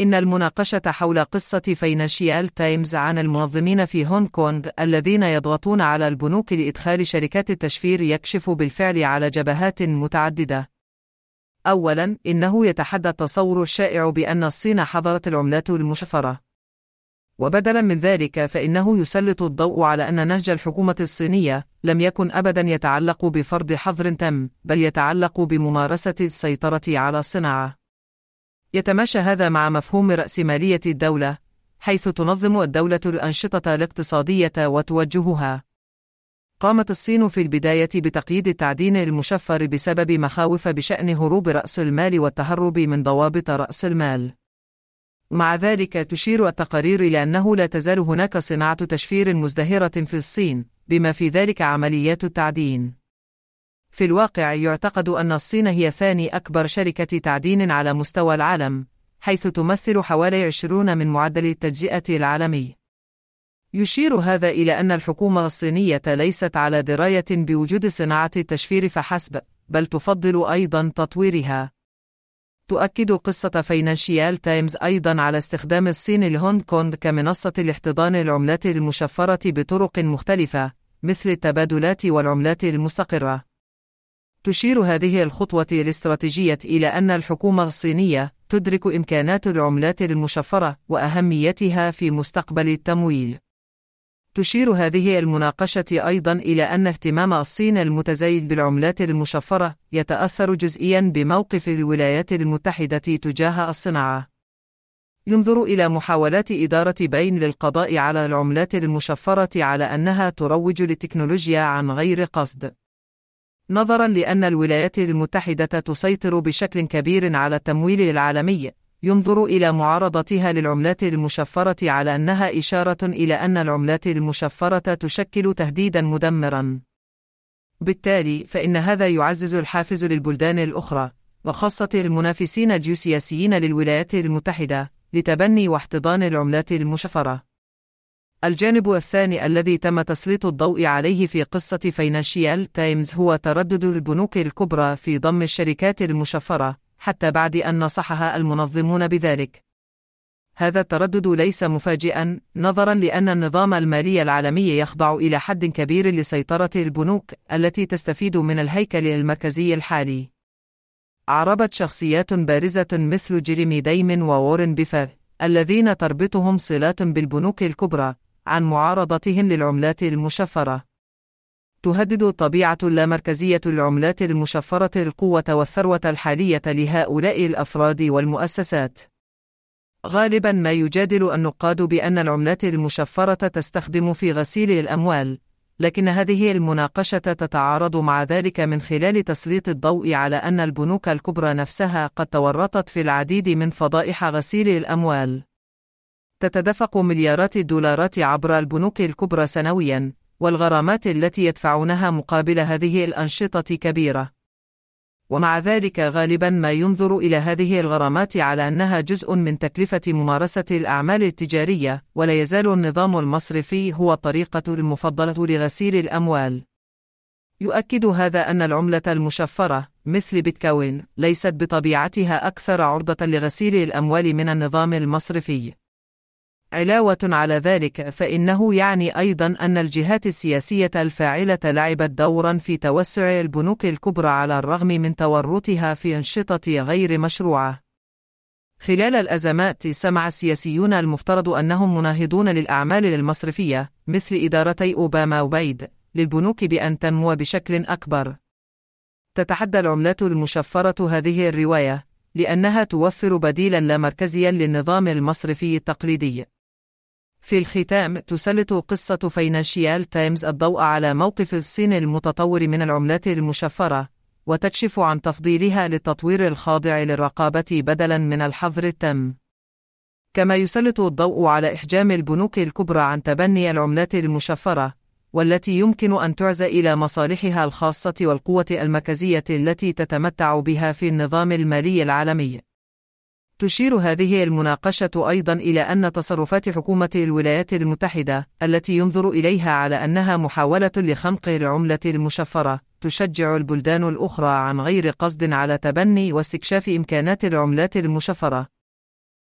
إن المناقشة حول قصة فاينانشيال تايمز عن المنظمين في هونغ كونغ الذين يضغطون على البنوك لإدخال شركات التشفير يكشف بالفعل على جبهات متعددة. أولاً، إنه يتحدى التصور الشائع بأن الصين حظرت العملات المشفرة. وبدلاً من ذلك فإنه يسلط الضوء على أن نهج الحكومة الصينية لم يكن أبداً يتعلق بفرض حظر تام، بل يتعلق بممارسة السيطرة على الصناعة. يتماشى هذا مع مفهوم رأسمالية الدولة، حيث تنظم الدولة الأنشطة الاقتصادية وتوجهها. قامت الصين في البداية بتقييد التعدين المشفر بسبب مخاوف بشأن هروب رأس المال والتهرب من ضوابط رأس المال. مع ذلك تشير التقارير إلى أنه لا تزال هناك صناعة تشفير مزدهرة في الصين، بما في ذلك عمليات التعدين. في الواقع يعتقد أن الصين هي ثاني أكبر شركة تعدين على مستوى العالم، حيث تمثل حوالي 20 من معدل التجزئة العالمي. يشير هذا إلى أن الحكومة الصينية ليست على دراية بوجود صناعة التشفير فحسب، بل تفضل أيضا تطويرها. تؤكد قصة فاينانشيال تايمز أيضا على استخدام الصين لهونغ كونغ كمنصة لاحتضان العملات المشفرة بطرق مختلفة، مثل التبادلات والعملات المستقرة. تشير هذه الخطوة الاستراتيجية إلى أن الحكومة الصينية تدرك إمكانات العملات المشفرة وأهميتها في مستقبل التمويل. تشير هذه المناقشة أيضا إلى أن اهتمام الصين المتزايد بالعملات المشفرة يتأثر جزئيا بموقف الولايات المتحدة تجاه الصناعة. ينظر إلى محاولات إدارة بين للقضاء على العملات المشفرة على أنها تروج للتكنولوجيا عن غير قصد. نظرا لأن الولايات المتحدة تسيطر بشكل كبير على التمويل العالمي، ينظر إلى معارضتها للعملات المشفرة على أنها إشارة إلى أن العملات المشفرة تشكل تهديدا مدمرا. بالتالي فإن هذا يعزز الحافز للبلدان الأخرى، وخاصة المنافسين الجيوسياسيين للولايات المتحدة، لتبني واحتضان العملات المشفرة. الجانب الثاني الذي تم تسليط الضوء عليه في قصة فاينانشيال تايمز هو تردد البنوك الكبرى في ضم الشركات المشفرة، حتى بعد أن نصحها المنظمون بذلك. هذا التردد ليس مفاجئا، نظرا لأن النظام المالي العالمي يخضع إلى حد كبير لسيطرة البنوك التي تستفيد من الهيكل المركزي الحالي. أعربت شخصيات بارزة مثل جيريمي دايمن ووارن بيفر الذين تربطهم صلات بالبنوك الكبرى عن معارضتهم للعملات المشفرة. تهدد الطبيعة اللامركزية للعملات المشفرة القوة والثروة الحالية لهؤلاء الأفراد والمؤسسات. غالبا ما يجادل النقاد بأن العملات المشفرة تستخدم في غسيل الأموال، لكن هذه المناقشة تتعارض مع ذلك من خلال تسليط الضوء على أن البنوك الكبرى نفسها قد تورطت في العديد من فضائح غسيل الأموال. تتدفق مليارات الدولارات عبر البنوك الكبرى سنويا، والغرامات التي يدفعونها مقابل هذه الأنشطة كبيرة. ومع ذلك غالبا ما ينظر إلى هذه الغرامات على أنها جزء من تكلفة ممارسة الأعمال التجارية، ولا يزال النظام المصرفي هو الطريقة المفضلة لغسيل الأموال. يؤكد هذا أن العملة المشفرة، مثل بيتكوين، ليست بطبيعتها أكثر عرضة لغسيل الأموال من النظام المصرفي. علاوة على ذلك فإنه يعني أيضا أن الجهات السياسية الفاعلة لعبت دورا في توسع البنوك الكبرى على الرغم من تورطها في أنشطة غير مشروعة. خلال الأزمات سمع السياسيون المفترض أنهم مناهضون للأعمال المصرفية مثل إدارتي أوباما وبايدن للبنوك بأن تنمو بشكل أكبر. تتحدى العملات المشفرة هذه الرواية لأنها توفر بديلا لا مركزيا للنظام المصرفي التقليدي. في الختام تسلط قصة فاينانشيال تايمز الضوء على موقف الصين المتطور من العملات المشفرة، وتكشف عن تفضيلها للتطوير الخاضع للرقابة بدلاً من الحظر التام. كما يسلط الضوء على إحجام البنوك الكبرى عن تبني العملات المشفرة، والتي يمكن أن تعزى إلى مصالحها الخاصة والقوة المركزية التي تتمتع بها في النظام المالي العالمي. تشير هذه المناقشة أيضا إلى أن تصرفات حكومة الولايات المتحدة التي ينظر إليها على أنها محاولة لخنق العملة المشفرة تشجع البلدان الأخرى عن غير قصد على تبني واستكشاف إمكانات العملات المشفرة.